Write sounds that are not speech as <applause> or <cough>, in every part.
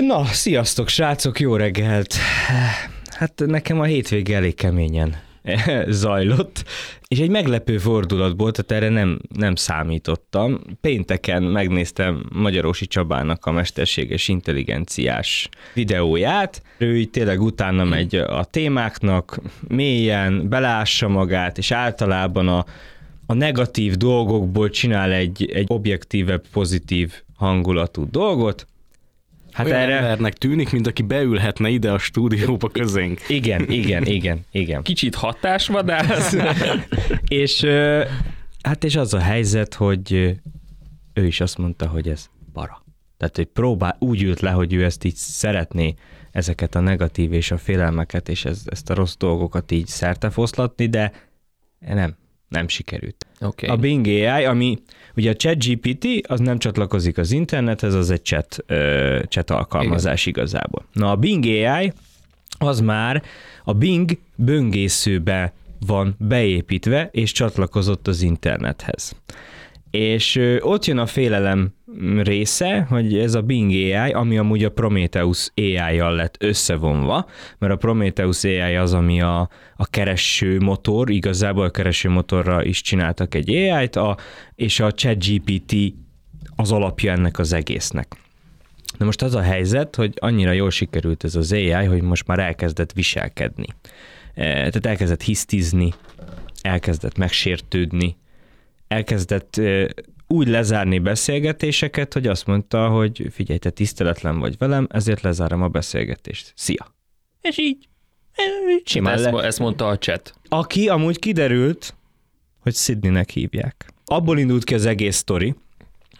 Na, sziasztok srácok, jó reggelt! Hát nekem a hétvége elég keményen <laughs> zajlott, és egy meglepő fordulat volt, tehát erre nem, nem számítottam. Pénteken megnéztem Magyarósi Csabának a mesterséges intelligenciás videóját. Ő így tényleg utána megy a témáknak, mélyen belássa magát, és általában a, a negatív dolgokból csinál egy, egy objektívebb, pozitív hangulatú dolgot, Hát Olyan erre... embernek tűnik, mint aki beülhetne ide a stúdióba közénk. Igen, igen, igen, igen. Kicsit hatásvadász. <laughs> és hát és az a helyzet, hogy ő is azt mondta, hogy ez para. Tehát, hogy próbál, úgy ült le, hogy ő ezt így szeretné, ezeket a negatív és a félelmeket, és ez, ezt a rossz dolgokat így szertefoszlatni, de nem, nem sikerült. Okay. A Bing AI, ami ugye a ChatGPT, az nem csatlakozik az internethez, az egy chat, uh, chat alkalmazás Igen. igazából. Na a Bing AI, az már a Bing böngészőbe van beépítve, és csatlakozott az internethez. És ott jön a félelem része, hogy ez a Bing AI, ami amúgy a Prometheus AI-jal lett összevonva, mert a Prometheus AI az, ami a, a kereső motor, igazából a kereső motorra is csináltak egy AI-t, a, és a ChatGPT az alapja ennek az egésznek. Na most az a helyzet, hogy annyira jól sikerült ez az AI, hogy most már elkezdett viselkedni. E, tehát elkezdett hisztizni, elkezdett megsértődni, elkezdett úgy lezárni beszélgetéseket, hogy azt mondta, hogy figyelj, te tiszteletlen vagy velem, ezért lezárom a beszélgetést. Szia. És így. Simán ezt, le... ezt mondta a chat. Aki amúgy kiderült, hogy Sydneynek hívják. Abból indult ki az egész sztori,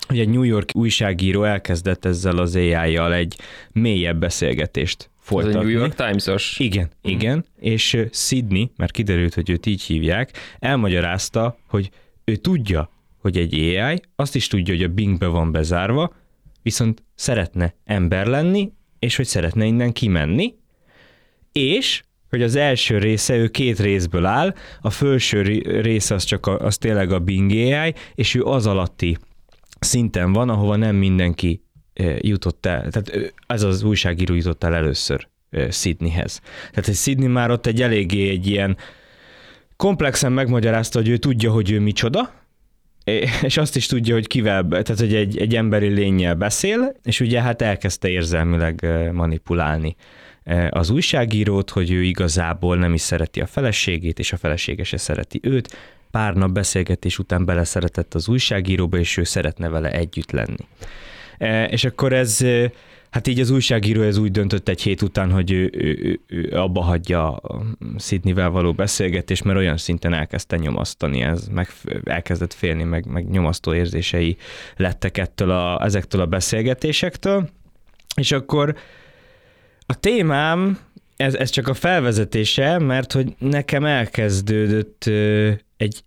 hogy egy New York újságíró elkezdett ezzel az AI-jal egy mélyebb beszélgetést folytatni. Ez a New York Times-os? Igen, mm. igen, és Sydney, mert kiderült, hogy őt így hívják, elmagyarázta, hogy ő tudja, hogy egy AI, azt is tudja, hogy a Bingbe van bezárva, viszont szeretne ember lenni, és hogy szeretne innen kimenni, és hogy az első része, ő két részből áll, a felső része az csak a, az tényleg a Bing AI, és ő az alatti szinten van, ahova nem mindenki jutott el, tehát ez az újságíró jutott el először Sydneyhez. Tehát egy Sydney már ott egy eléggé egy ilyen komplexen megmagyarázta, hogy ő tudja, hogy ő micsoda, és azt is tudja, hogy kivel, tehát hogy egy, egy emberi lényel beszél, és ugye hát elkezdte érzelmileg manipulálni az újságírót, hogy ő igazából nem is szereti a feleségét, és a felesége se szereti őt. Pár nap beszélgetés után beleszeretett az újságíróba, és ő szeretne vele együtt lenni. És akkor ez Hát így az újságíró ez úgy döntött egy hét után, hogy ő, ő, ő abba hagyja a Sydneyvel való beszélgetést, mert olyan szinten elkezdte nyomasztani, ez meg elkezdett félni, meg, meg nyomasztó érzései lettek ettől a, ezektől a beszélgetésektől. És akkor a témám, ez, ez csak a felvezetése, mert hogy nekem elkezdődött egy,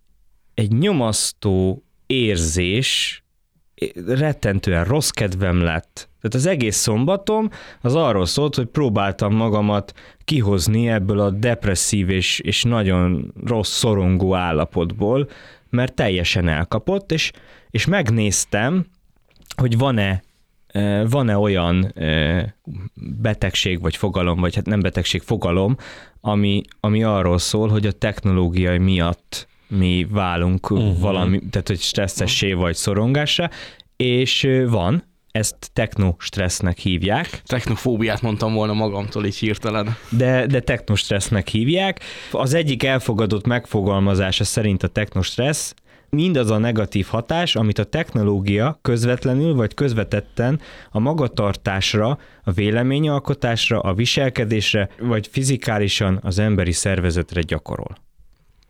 egy nyomasztó érzés, rettentően rossz kedvem lett. Tehát az egész szombatom az arról szólt, hogy próbáltam magamat kihozni ebből a depresszív és, és nagyon rossz szorongó állapotból, mert teljesen elkapott, és, és megnéztem, hogy van-e van-e olyan betegség vagy fogalom, vagy hát nem betegség, fogalom, ami, ami arról szól, hogy a technológiai miatt mi válunk uh-huh. valami, tehát hogy stresszessé vagy szorongásra, és van, ezt techno-stressznek hívják. Technofóbiát mondtam volna magamtól így hirtelen. De, de techno-stressznek hívják. Az egyik elfogadott megfogalmazása szerint a techno-stressz mindaz a negatív hatás, amit a technológia közvetlenül vagy közvetetten a magatartásra, a véleményalkotásra, a viselkedésre, vagy fizikálisan az emberi szervezetre gyakorol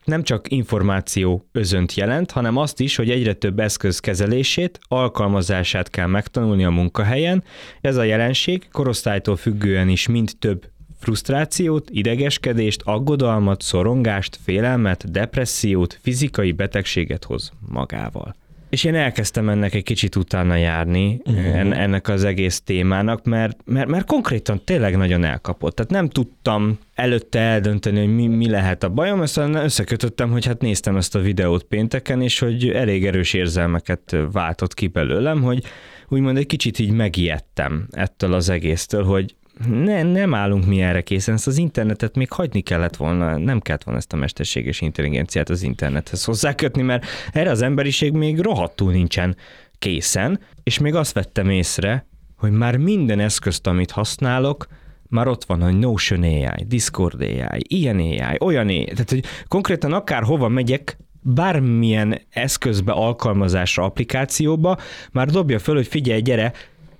nem csak információ özönt jelent, hanem azt is, hogy egyre több eszköz kezelését, alkalmazását kell megtanulni a munkahelyen. Ez a jelenség korosztálytól függően is mind több frusztrációt, idegeskedést, aggodalmat, szorongást, félelmet, depressziót, fizikai betegséget hoz magával. És én elkezdtem ennek egy kicsit utána járni, uh-huh. ennek az egész témának, mert, mert, mert konkrétan tényleg nagyon elkapott. Tehát nem tudtam előtte eldönteni, hogy mi, mi lehet a bajom, aztán összekötöttem, hogy hát néztem ezt a videót pénteken, és hogy elég erős érzelmeket váltott ki belőlem, hogy úgymond egy kicsit így megijedtem ettől az egésztől, hogy ne, nem állunk mi erre készen, ezt az internetet még hagyni kellett volna, nem kellett volna ezt a mesterséges intelligenciát az internethez hozzákötni, mert erre az emberiség még rohadtul nincsen készen, és még azt vettem észre, hogy már minden eszközt, amit használok, már ott van, hogy Notion AI, Discord AI, ilyen AI, olyan AI. Tehát, hogy konkrétan akár hova megyek, bármilyen eszközbe, alkalmazásra, applikációba, már dobja föl, hogy figyelj, gyere,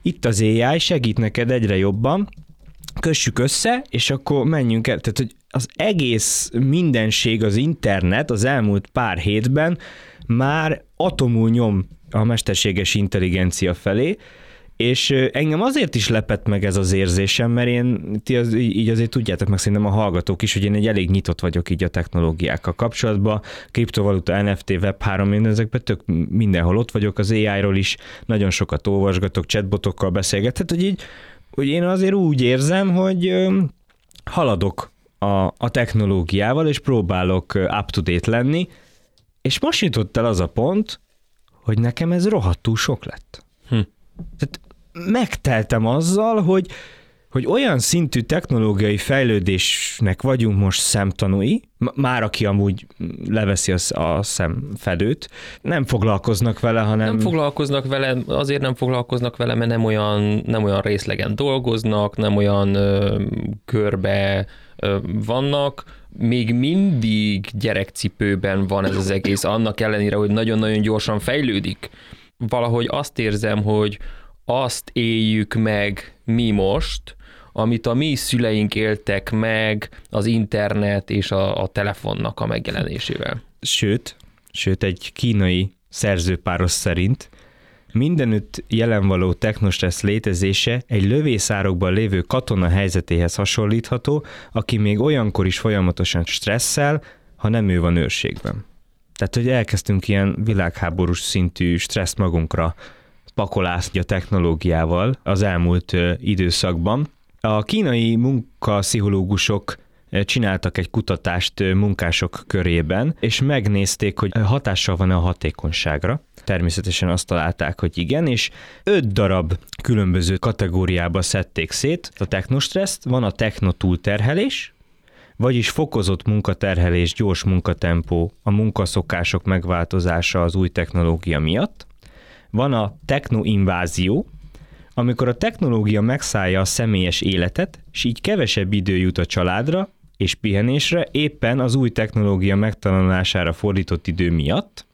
itt az AI, segít neked egyre jobban, kössük össze, és akkor menjünk el. Tehát, hogy az egész mindenség, az internet az elmúlt pár hétben már atomul nyom a mesterséges intelligencia felé, és engem azért is lepett meg ez az érzésem, mert én, ti az, így azért tudjátok meg szerintem a hallgatók is, hogy én egy elég nyitott vagyok így a technológiákkal kapcsolatban, kriptovaluta, NFT, Web3, én ezekben tök mindenhol ott vagyok, az AI-ról is. Nagyon sokat olvasgatok, chatbotokkal beszélgetek, hogy így hogy én azért úgy érzem, hogy haladok a, a technológiával, és próbálok up-to-date lenni, és most jutott el az a pont, hogy nekem ez rohadtul sok lett. Tehát megteltem azzal, hogy hogy olyan szintű technológiai fejlődésnek vagyunk most szemtanúi, már aki amúgy leveszi a, a szemfedőt, nem foglalkoznak vele, hanem... Nem foglalkoznak vele, azért nem foglalkoznak vele, mert nem olyan, nem olyan részlegen dolgoznak, nem olyan ö, körbe ö, vannak, még mindig gyerekcipőben van ez az egész, annak ellenére, hogy nagyon-nagyon gyorsan fejlődik. Valahogy azt érzem, hogy azt éljük meg mi most, amit a mi szüleink éltek meg az internet és a, a telefonnak a megjelenésével. Sőt, sőt egy kínai szerzőpáros szerint mindenütt jelen való technostressz létezése egy lövészárokban lévő katona helyzetéhez hasonlítható, aki még olyankor is folyamatosan stresszel, ha nem ő van őrségben. Tehát, hogy elkezdtünk ilyen világháborús szintű stressz magunkra pakolászni a technológiával az elmúlt időszakban, a kínai munkapszichológusok csináltak egy kutatást munkások körében, és megnézték, hogy hatással van-e a hatékonyságra. Természetesen azt találták, hogy igen, és öt darab különböző kategóriába szedték szét a technostresszt. Van a techno túlterhelés, vagyis fokozott munkaterhelés, gyors munkatempó, a munkaszokások megváltozása az új technológia miatt. Van a technoinvázió, amikor a technológia megszállja a személyes életet, és így kevesebb idő jut a családra és pihenésre, éppen az új technológia megtanulására fordított idő miatt.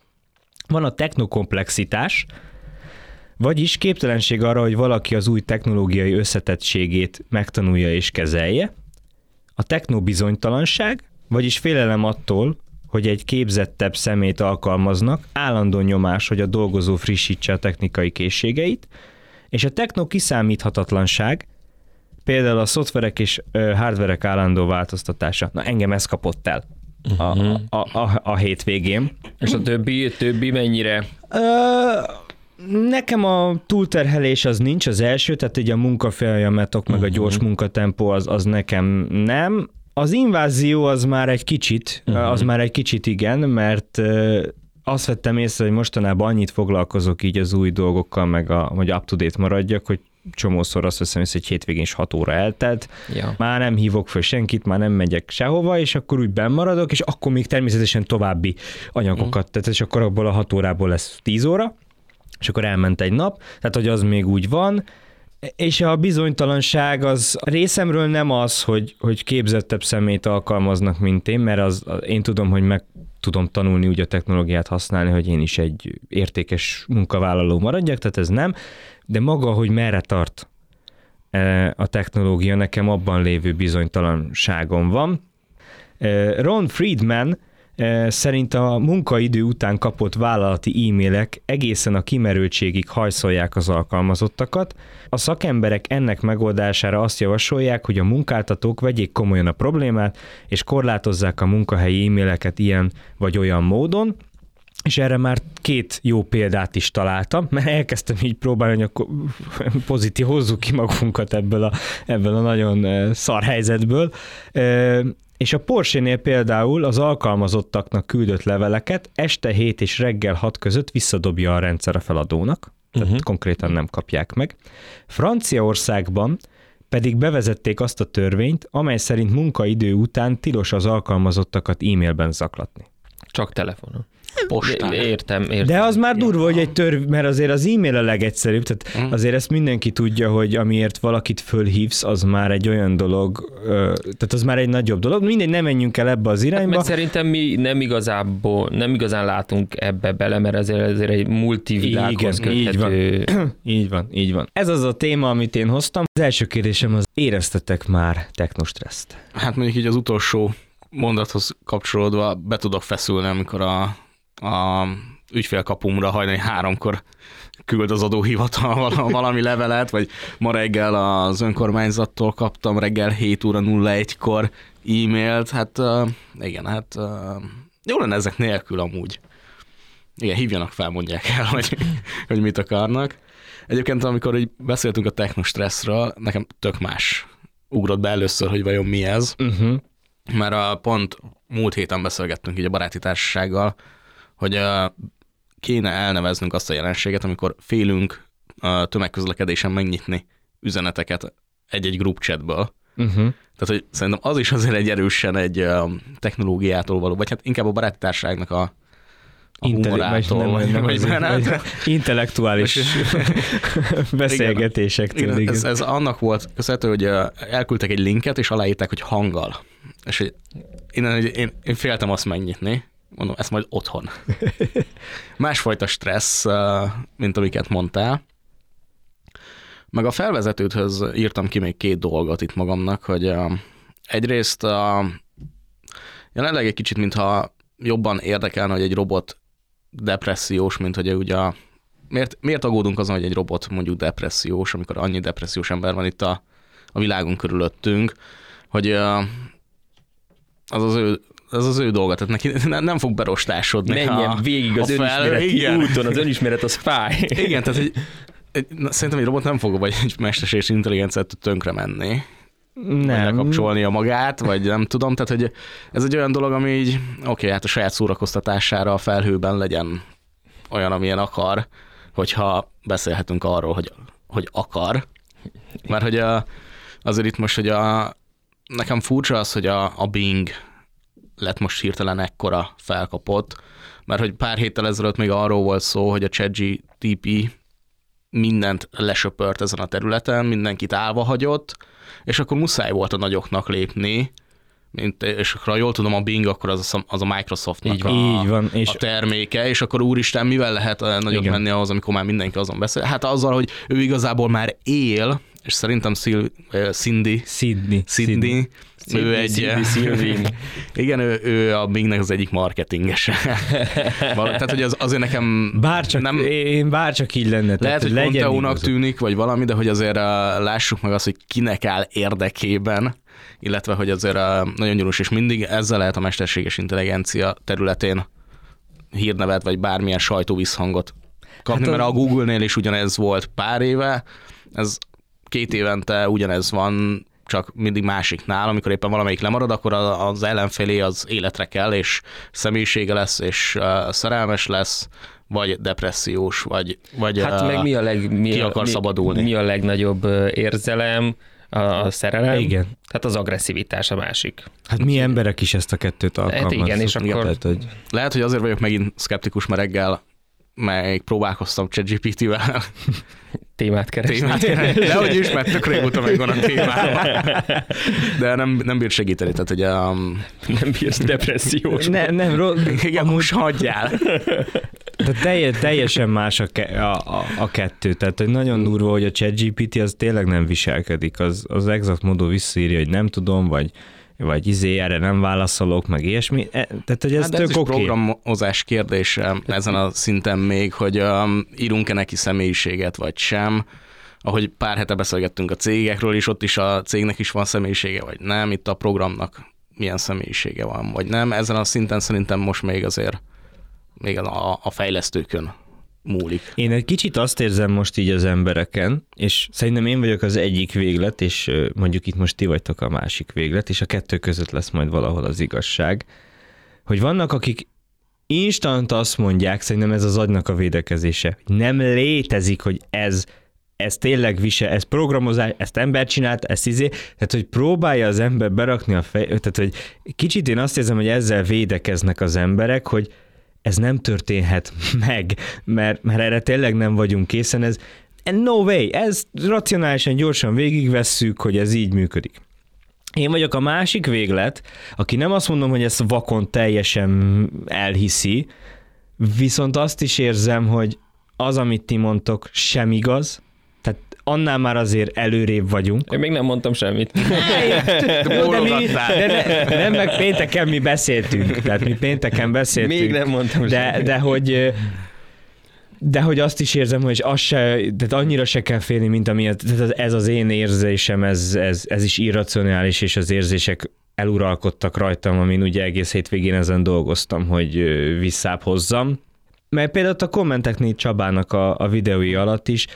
Van a technokomplexitás, vagyis képtelenség arra, hogy valaki az új technológiai összetettségét megtanulja és kezelje. A technobizonytalanság, vagyis félelem attól, hogy egy képzettebb szemét alkalmaznak, állandó nyomás, hogy a dolgozó frissítse a technikai készségeit, és a techno kiszámíthatatlanság, például a szoftverek és hardverek állandó változtatása. Na engem ez kapott el a, uh-huh. a, a, a hétvégén. És a többi, többi mennyire? Ö, nekem a túlterhelés az nincs az első, tehát így a munkafolyamatok, meg uh-huh. a gyors munkatempó az, az nekem nem. Az invázió az már egy kicsit, uh-huh. az már egy kicsit igen, mert azt vettem észre, hogy mostanában annyit foglalkozok így az új dolgokkal, meg a, hogy up-to-date maradjak, hogy csomószor azt veszem észre, hogy hétvégén is 6 óra eltelt, ja. már nem hívok föl senkit, már nem megyek sehova, és akkor úgy bennmaradok, és akkor még természetesen további anyagokat, mm. tehát és akkor abból a 6 órából lesz 10 óra, és akkor elment egy nap, tehát hogy az még úgy van, és a bizonytalanság az részemről nem az, hogy, hogy képzettebb szemét alkalmaznak, mint én, mert az, én tudom, hogy meg tudom tanulni úgy a technológiát használni, hogy én is egy értékes munkavállaló maradjak, tehát ez nem, de maga, hogy merre tart e, a technológia, nekem abban lévő bizonytalanságom van. E, Ron Friedman szerint a munkaidő után kapott vállalati e-mailek egészen a kimerültségig hajszolják az alkalmazottakat. A szakemberek ennek megoldására azt javasolják, hogy a munkáltatók vegyék komolyan a problémát, és korlátozzák a munkahelyi e-maileket ilyen vagy olyan módon, és erre már két jó példát is találtam, mert elkezdtem így próbálni, hogy akkor <laughs> pozitív, hozzuk ki magunkat ebből a, ebből a nagyon szar helyzetből. És a Porsche-nél például az alkalmazottaknak küldött leveleket este 7 és reggel 6 között visszadobja a rendszer a feladónak, tehát uh-huh. konkrétan nem kapják meg. Franciaországban pedig bevezették azt a törvényt, amely szerint munkaidő után tilos az alkalmazottakat e-mailben zaklatni. Csak telefonon. Postán. Értem, értem. De az már durva, hogy egy törv, mert azért az e-mail a legegyszerűbb, tehát mm. azért ezt mindenki tudja, hogy amiért valakit fölhívsz, az már egy olyan dolog, tehát az már egy nagyobb dolog. Mindegy, nem menjünk el ebbe az irányba. Hát, mert szerintem mi nem igazából, nem igazán látunk ebbe bele, mert ezért, ezért egy multivilághoz Igen, így van. <clears throat> így van, így van. Ez az a téma, amit én hoztam. Az első kérdésem az, éreztetek már technostresszt? Hát mondjuk így az utolsó mondathoz kapcsolódva be tudok feszülni, amikor a a ügyfélkapumra hajnali háromkor küld az adóhivatal <laughs> valami levelet, vagy ma reggel az önkormányzattól kaptam reggel 7 óra 01-kor e-mailt, hát uh, igen, hát uh, jó lenne ezek nélkül amúgy. Igen, hívjanak fel, mondják el, hogy, <laughs> hogy mit akarnak. Egyébként, amikor így beszéltünk a technostresszről, nekem tök más ugrott be először, hogy vajon mi ez. Uh-huh. Mert a pont múlt héten beszélgettünk így a baráti társasággal, hogy kéne elneveznünk azt a jelenséget, amikor félünk tömegközlekedésen megnyitni üzeneteket egy-egy group chatből. Uh-huh. Tehát, hogy szerintem az is azért egy erősen egy technológiától való, vagy hát inkább a baráti társaságnak a, a humorától, vagy, nem, vagy, nem, vagy, vagy intellektuális <laughs> beszélgetésektől. Igen, igen. Ez, ez annak volt köszönhető, hogy elküldtek egy linket, és aláírták, hogy hanggal. És hogy én, én, én féltem azt megnyitni, mondom, ezt majd otthon. <laughs> Másfajta stressz, mint amiket mondtál. Meg a felvezetőthöz írtam ki még két dolgot itt magamnak, hogy egyrészt a, jelenleg egy kicsit, mintha jobban érdekelne, hogy egy robot depressziós, mint hogy ugye a, miért, miért aggódunk azon, hogy egy robot mondjuk depressziós, amikor annyi depressziós ember van itt a, a világon körülöttünk, hogy az az ő ez az ő dolga, tehát neki nem fog berostásodni. Menjen a, végig az önismereti úton, az önismeret az fáj. Igen, tehát egy, egy, szerintem egy robot nem fog, vagy egy mesterséges intelligenciát tönkre menni. Nem. Vagy a magát, vagy nem tudom. Tehát, hogy ez egy olyan dolog, ami így, oké, okay, hát a saját szórakoztatására a felhőben legyen olyan, amilyen akar, hogyha beszélhetünk arról, hogy, hogy akar. Mert hogy a, azért itt most, hogy a, nekem furcsa az, hogy a, a Bing lett most hirtelen ekkora felkapott, mert hogy pár héttel ezelőtt még arról volt szó, hogy a ChatGTP mindent lesöpört ezen a területen, mindenkit állva hagyott, és akkor muszáj volt a nagyoknak lépni, mint, és ha jól tudom, a Bing akkor az a, az a Microsoftnak így, a, így van, és a terméke, és akkor úristen, mivel lehet nagyobb igen. menni ahhoz, amikor már mindenki azon beszél? Hát azzal, hogy ő igazából már él, és szerintem Szil, Cindy, Sydney, Sydney, Sydney ő egy... <laughs> igen, ő, ő a Bingnek az egyik marketingese. <laughs> tehát, hogy az, azért nekem... Bárcsak, nem, én bárcsak így lenne. Lehet, hogy Conteónak tűnik, vagy valami, de hogy azért uh, lássuk meg azt, hogy kinek áll érdekében, illetve hogy azért uh, nagyon gyorus, és mindig ezzel lehet a mesterséges intelligencia területén hírnevet, vagy bármilyen sajtóvisszhangot kapni, hát a... mert a Google-nél is ugyanez volt pár éve, ez két évente ugyanez van, csak mindig másiknál, amikor éppen valamelyik lemarad, akkor az ellenfelé az életre kell, és személyisége lesz, és szerelmes lesz, vagy depressziós, vagy, vagy hát meg mi a leg, mi ki akar mi, szabadulni. Mi a legnagyobb érzelem, a szerelem, igen. tehát az agresszivitás a másik. Hát mi emberek is ezt a kettőt alkalmazzuk. Hát igen, és akkor... Tehát, hogy... Lehet, hogy azért vagyok megint szkeptikus, mert reggel meg próbálkoztam ChatGPT-vel <laughs> témát keresni. Témát keresni. <laughs> De hogy ismertük, régóta megvan a témában. <laughs> De nem, nem bír segíteni, tehát ugye... Um... Nem bírsz depressziós. Ne, nem, rossz. Igen, most hagyjál. De telj, teljesen más a, ke, a, a, a kettő, tehát hogy nagyon durva, hogy a ChatGPT az tényleg nem viselkedik, az, az exakt módon visszaírja, hogy nem tudom, vagy vagy izé, erre nem válaszolok, meg ilyesmi. E, tehát, hogy ez hát tök ez okay. programozás kérdése ezen a szinten még, hogy um, írunk-e neki személyiséget, vagy sem. Ahogy pár hete beszélgettünk a cégekről is, ott is a cégnek is van személyisége, vagy nem. Itt a programnak milyen személyisége van, vagy nem. Ezen a szinten szerintem most még azért még a, a fejlesztőkön múlik. Én egy kicsit azt érzem most így az embereken, és szerintem én vagyok az egyik véglet, és mondjuk itt most ti vagytok a másik véglet, és a kettő között lesz majd valahol az igazság, hogy vannak, akik instant azt mondják, szerintem ez az agynak a védekezése, nem létezik, hogy ez ez tényleg visel, ez programozás, ezt ember csinált, ezt izé, tehát hogy próbálja az ember berakni a fej, tehát hogy kicsit én azt érzem, hogy ezzel védekeznek az emberek, hogy ez nem történhet <laughs> meg, mert, mert erre tényleg nem vagyunk készen, ez no way, ez racionálisan gyorsan végigvesszük, hogy ez így működik. Én vagyok a másik véglet, aki nem azt mondom, hogy ezt vakon teljesen elhiszi, viszont azt is érzem, hogy az, amit ti mondtok, sem igaz, annál már azért előrébb vagyunk. Én még nem mondtam semmit. Jó, de, mi, de ne, nem, meg pénteken mi beszéltünk, tehát mi pénteken beszéltünk. Még nem mondtam de, semmit. de hogy de hogy azt is érzem, hogy az se, tehát annyira se kell félni, mint ami, tehát ez az én érzésem, ez, ez, ez is irracionális, és az érzések eluralkodtak rajtam, amin ugye egész hétvégén ezen dolgoztam, hogy visszább hozzam. Mert például a kommenteknél Csabának a, a videói alatt is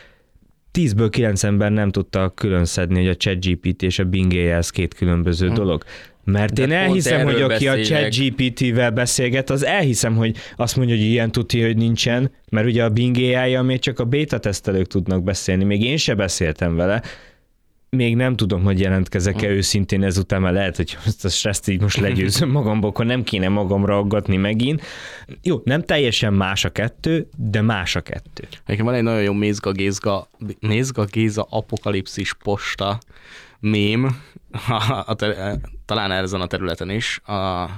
10-ből 9 ember nem tudta külön szedni, hogy a ChatGPT és a Bing az két különböző hmm. dolog. Mert De én elhiszem, hogy aki beszélek. a ChatGPT-vel beszélget, az elhiszem, hogy azt mondja, hogy ilyen tudja, hogy nincsen, mert ugye a Bing ai még csak a beta tesztelők tudnak beszélni, még én se beszéltem vele, még nem tudom, hogy jelentkezek-e mm. őszintén ezután, mert lehet, hogy ezt a stresszt így most legyőzöm <laughs> magamból, akkor nem kéne magamra aggatni megint. Jó, nem teljesen más a kettő, de más a kettő. Nekem van egy nagyon jó Mézga Gézga, Mézga Géza apokalipszis posta mém, a, <laughs> a ter, talán ezen a területen is, a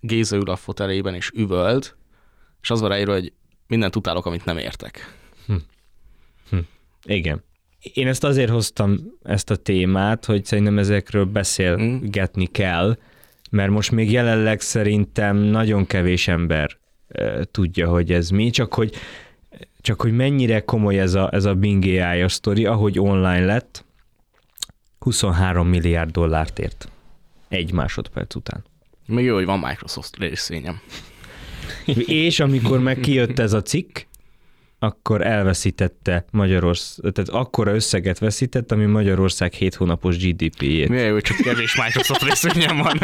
Géza ül a fotelében és üvölt, és az van ráírva, hogy mindent utálok, amit nem értek. Hm. Hm. Igen. Én ezt azért hoztam ezt a témát, hogy szerintem ezekről beszélgetni kell, mert most még jelenleg szerintem nagyon kevés ember tudja, hogy ez mi, csak hogy, csak hogy mennyire komoly ez a, ez a Bing ai sztori, ahogy online lett, 23 milliárd dollárt ért egy másodperc után. Még jó, hogy van Microsoft részvényem. És amikor meg kijött ez a cikk, akkor elveszítette Magyarország, tehát akkora összeget veszített, ami Magyarország 7 hónapos GDP-jét. Milyen jó, hogy csak kevés Microsoft részvényem van.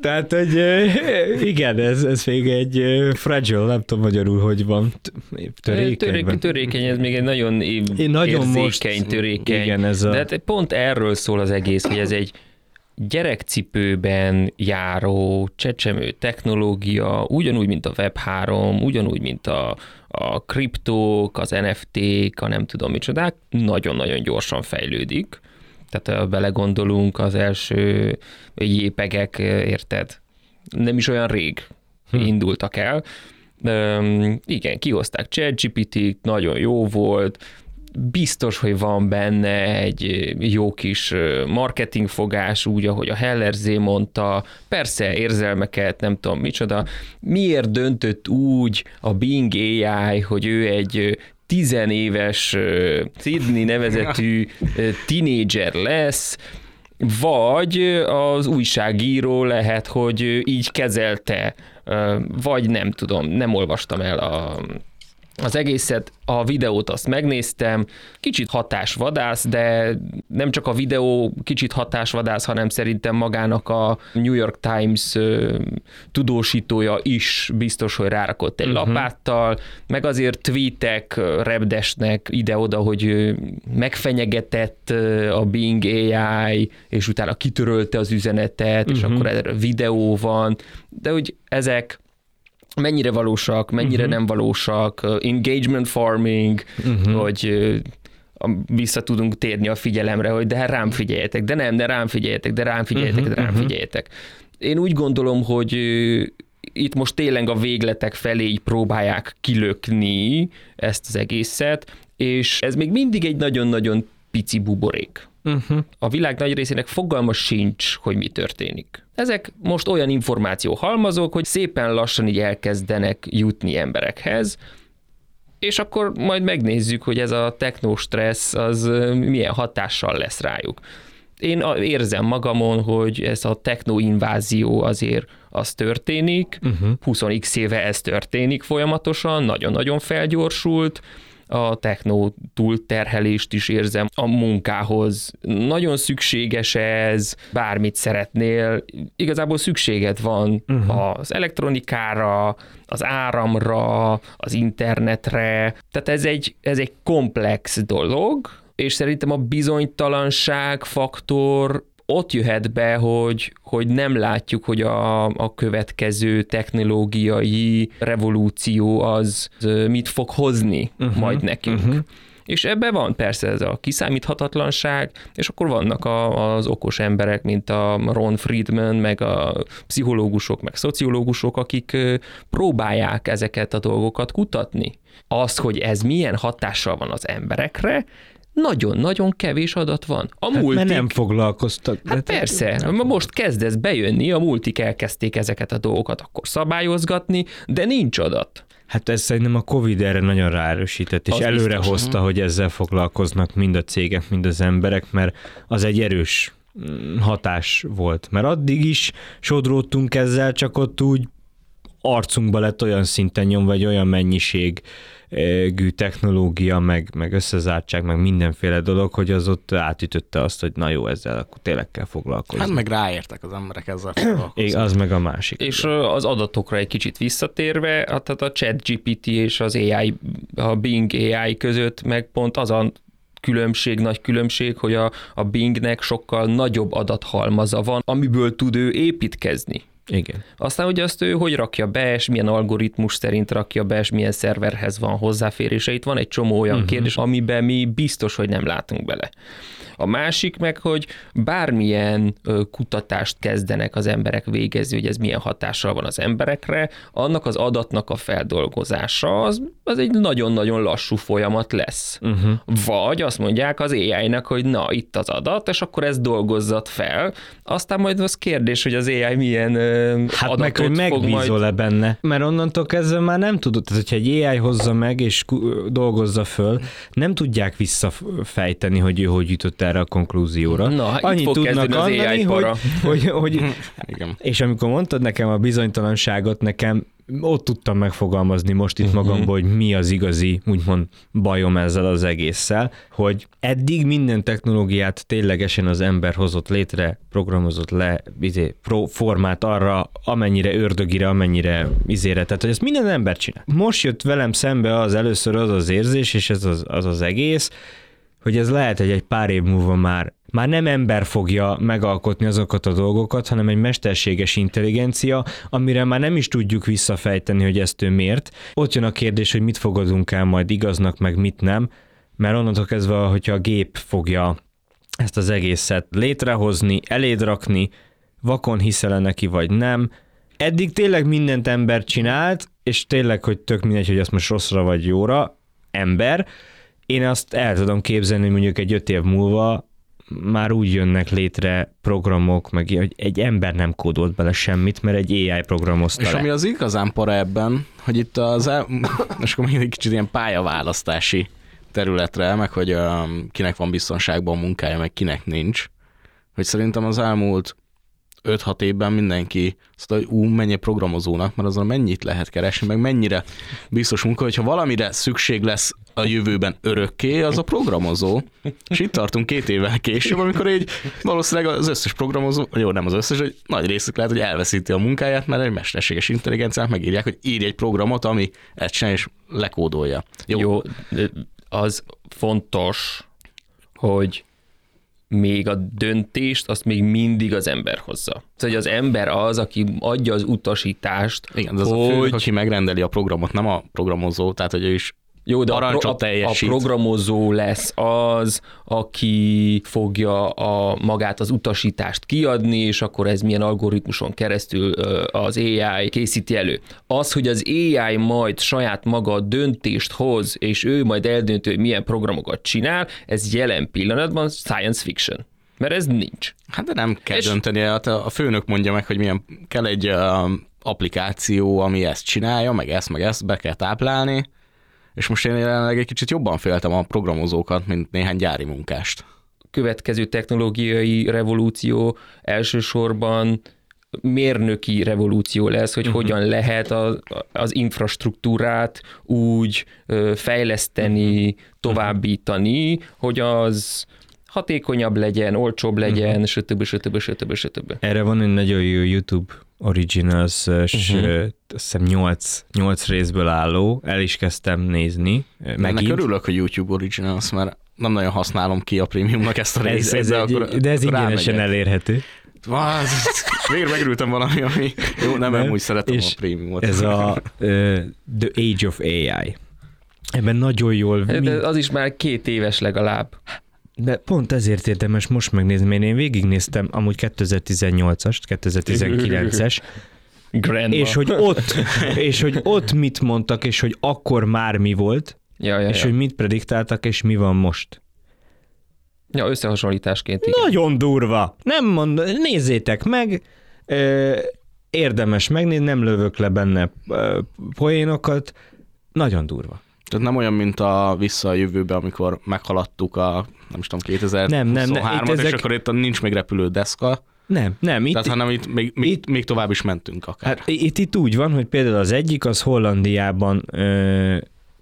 Tehát, hogy igen, ez, ez még egy fragile, nem tudom magyarul, hogy van. Törékeny, törékeny, törékeny ez még egy nagyon, Én nagyon érzékeny, most, törékeny. Igen, ez a... De hát pont erről szól az egész, hogy ez egy gyerekcipőben járó csecsemő technológia, ugyanúgy, mint a Web3, ugyanúgy, mint a, a kriptók, az NFT-k, a nem tudom micsodák, nagyon-nagyon gyorsan fejlődik. Tehát ha belegondolunk, az első jépegek, érted? Nem is olyan rég hm. indultak el. Üm, igen, kihozták ChatGPT-t, nagyon jó volt, biztos, hogy van benne egy jó kis marketingfogás, úgy, ahogy a Hellerzé mondta, persze érzelmeket, nem tudom micsoda. Miért döntött úgy a Bing AI, hogy ő egy tizenéves Sydney nevezetű tinédzser lesz, vagy az újságíró lehet, hogy így kezelte, vagy nem tudom, nem olvastam el a az egészet, a videót azt megnéztem, kicsit hatásvadász, de nem csak a videó kicsit hatásvadász, hanem szerintem magának a New York Times tudósítója is biztos, hogy rárakott egy uh-huh. lapáttal, meg azért tweetek repdesnek ide-oda, hogy megfenyegetett a Bing AI, és utána kitörölte az üzenetet, uh-huh. és mhm. akkor erre videó van, de hogy ezek mennyire valósak, mennyire uh-huh. nem valósak, engagement farming, uh-huh. hogy vissza tudunk térni a figyelemre, hogy de hát rám figyeljetek, de nem, de rám figyeljetek, de rám figyeljetek, uh-huh. de rám figyeljetek. Én úgy gondolom, hogy itt most tényleg a végletek felé így próbálják kilökni ezt az egészet, és ez még mindig egy nagyon-nagyon pici buborék. Uh-huh. A világ nagy részének fogalma sincs, hogy mi történik. Ezek most olyan információ halmazok, hogy szépen lassan így elkezdenek jutni emberekhez, és akkor majd megnézzük, hogy ez a technostressz az milyen hatással lesz rájuk. én érzem magamon, hogy ez a technoinvázió azért az történik, uh-huh. 20x éve ez történik folyamatosan, nagyon-nagyon felgyorsult, a technó túlterhelést is érzem a munkához. Nagyon szükséges ez, bármit szeretnél, igazából szükséged van uh-huh. az elektronikára, az áramra, az internetre, tehát ez egy, ez egy komplex dolog, és szerintem a bizonytalanság faktor ott jöhet be, hogy, hogy nem látjuk, hogy a, a következő technológiai revolúció az mit fog hozni uh-huh, majd nekünk. Uh-huh. És ebben van persze ez a kiszámíthatatlanság, és akkor vannak a, az okos emberek, mint a Ron Friedman, meg a pszichológusok, meg szociológusok, akik próbálják ezeket a dolgokat kutatni. Az, hogy ez milyen hatással van az emberekre, nagyon-nagyon kevés adat van. A hát multik... Mert nem foglalkoztak. Hát persze, nem most kezd ez bejönni, a multik elkezdték ezeket a dolgokat akkor szabályozgatni, de nincs adat. Hát ez szerintem a Covid erre nagyon ráerősített, és az előre biztos. hozta, hogy ezzel foglalkoznak mind a cégek, mind az emberek, mert az egy erős mm, hatás volt. Mert addig is sodródtunk ezzel, csak ott úgy arcunkba lett olyan szinten nyomva egy olyan mennyiség gű technológia, meg, meg összezártság, meg mindenféle dolog, hogy az ott átütötte azt, hogy na jó, ezzel akkor tényleg kell foglalkozni. Hát meg ráértek az emberek ezzel foglalkozni. az meg a másik. És az adatokra egy kicsit visszatérve, tehát a chat GPT és az AI, a Bing AI között meg pont az a különbség, nagy különbség, hogy a, a Bingnek sokkal nagyobb adathalmaza van, amiből tud ő építkezni. Igen. Aztán hogy azt ő hogy rakja be, és milyen algoritmus szerint rakja be, és milyen szerverhez van hozzáférése. Itt van egy csomó olyan uh-huh. kérdés, amiben mi biztos, hogy nem látunk bele. A másik meg, hogy bármilyen kutatást kezdenek az emberek végezni, hogy ez milyen hatással van az emberekre, annak az adatnak a feldolgozása az, az egy nagyon-nagyon lassú folyamat lesz. Uh-huh. Vagy azt mondják az AI-nak, hogy na, itt az adat, és akkor ezt dolgozzat fel. Aztán majd az kérdés, hogy az AI milyen hát adatot meg, hogy megbízol-e majd... benne. Mert onnantól kezdve már nem tudod, tehát hogyha egy AI hozza meg és dolgozza föl, nem tudják visszafejteni, hogy ő hogy jutott erre a konklúzióra. Na, Annyit tudnak annani, hogy, hogy, hogy, <laughs> Igen. és amikor mondtad nekem a bizonytalanságot, nekem ott tudtam megfogalmazni most itt uh-huh. magamból, hogy mi az igazi, úgymond bajom ezzel az egésszel, hogy eddig minden technológiát ténylegesen az ember hozott létre, programozott le, izé, pro, formát arra, amennyire ördögire, amennyire izére, tehát hogy ezt minden ember csinál. Most jött velem szembe az először az az érzés, és ez az az, az egész, hogy ez lehet, hogy egy pár év múlva már már nem ember fogja megalkotni azokat a dolgokat, hanem egy mesterséges intelligencia, amire már nem is tudjuk visszafejteni, hogy ezt ő miért. Ott jön a kérdés, hogy mit fogadunk el majd igaznak, meg mit nem, mert onnantól kezdve, hogyha a gép fogja ezt az egészet létrehozni, eléd rakni, vakon hiszel neki, vagy nem. Eddig tényleg mindent ember csinált, és tényleg, hogy tök mindegy, hogy azt most rosszra vagy jóra, ember, én azt el tudom képzelni, hogy mondjuk egy öt év múlva már úgy jönnek létre programok, meg hogy egy ember nem kódolt bele semmit, mert egy AI programozta És le. ami az igazán para ebben, hogy itt az, el, és akkor még egy kicsit ilyen pályaválasztási területre, meg hogy um, kinek van biztonságban a munkája, meg kinek nincs, hogy szerintem az elmúlt 5-6 évben mindenki azt mondja, hogy ú, mennyi programozónak, mert azon mennyit lehet keresni, meg mennyire biztos munka, hogyha valamire szükség lesz a jövőben örökké, az a programozó. És itt tartunk két évvel később, amikor így valószínűleg az összes programozó, jó, nem az összes, hogy nagy részük lehet, hogy elveszíti a munkáját, mert egy mesterséges intelligenciát megírják, hogy írj egy programot, ami ezt csinál és lekódolja. Jó, jó az fontos, hogy még a döntést azt még mindig az ember hozza. Szóval, az ember az, aki adja az utasítást, Igen, de az hogy... a főnök, aki megrendeli a programot, nem a programozó, tehát hogy ő is jó, de a, pro, a, a programozó lesz az, aki fogja a, magát az utasítást kiadni, és akkor ez milyen algoritmuson keresztül az AI készíti elő. Az, hogy az AI majd saját maga döntést hoz, és ő majd eldöntő, hogy milyen programokat csinál, ez jelen pillanatban science fiction. Mert ez nincs. Hát de nem kell és... dönteni, hát a főnök mondja meg, hogy milyen kell egy applikáció, ami ezt csinálja, meg ezt, meg ezt be kell táplálni, és most én jelenleg egy kicsit jobban féltem a programozókat, mint néhány gyári munkást. következő technológiai revolúció elsősorban mérnöki revolúció lesz, hogy uh-huh. hogyan lehet a, az infrastruktúrát úgy fejleszteni, uh-huh. továbbítani, hogy az hatékonyabb legyen, olcsóbb legyen, uh-huh. stb. stb. stb. stb. Erre van egy nagyon jó YouTube Originals, uh-huh. azt hiszem 8, 8 részből álló, el is kezdtem nézni. Megint. Ennek örülök, hogy YouTube Originals, mert nem nagyon használom ki a prémiumnak ezt a részét, ez, ez de, egy, akkor de ez ingyenesen elérhető. Végre megültem valami, ami jó, nem, nem úgy szeretem és a prémiumot. Ez a uh, The Age of AI. Ebben nagyon jól... De mind... az is már két éves legalább. De pont ezért érdemes most megnézni, mert én végignéztem amúgy 2018-ast, 2019-es, Grandma. és hogy ott, és hogy ott mit mondtak, és hogy akkor már mi volt, ja, ja, és ja. hogy mit prediktáltak, és mi van most. Ja, összehasonlításként. Igen. Nagyon durva. Nem mond, nézzétek meg, érdemes megnézni, nem lövök le benne poénokat, nagyon durva. Tehát nem olyan, mint a Vissza a jövőbe, amikor meghaladtuk a, nem is tudom, 2023 nem, nem, nem, itt ezek... és akkor itt nincs még repülő deszka. Nem, nem. Itt, Tehát, hanem itt még, még, itt, még tovább is mentünk akár. Hát itt, itt úgy van, hogy például az egyik, az Hollandiában, ö,